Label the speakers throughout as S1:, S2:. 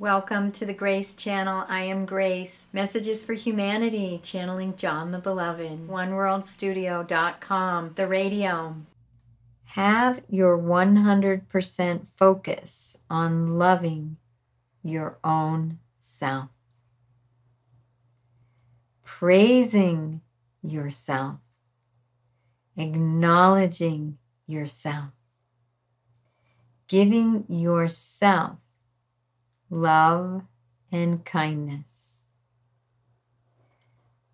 S1: Welcome to the Grace Channel. I am Grace. Messages for Humanity, channeling John the Beloved. OneWorldStudio.com, the radio. Have your 100% focus on loving your own self, praising yourself, acknowledging yourself, giving yourself love and kindness.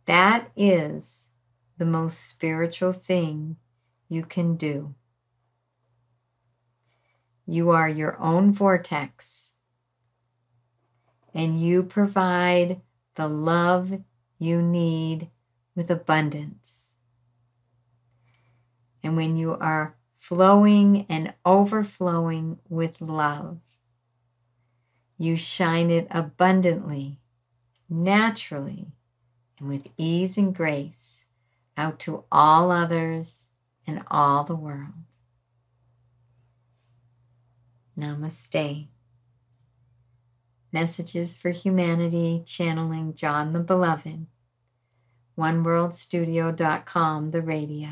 S1: That is the most spiritual thing you can do. You are your own vortex, and you provide the love you need with abundance. And when you are flowing and overflowing with love, you shine it abundantly, naturally, and with ease and grace out to all others and all the world. Namaste. Messages for Humanity, channeling John the Beloved. OneWorldStudio.com, the radio.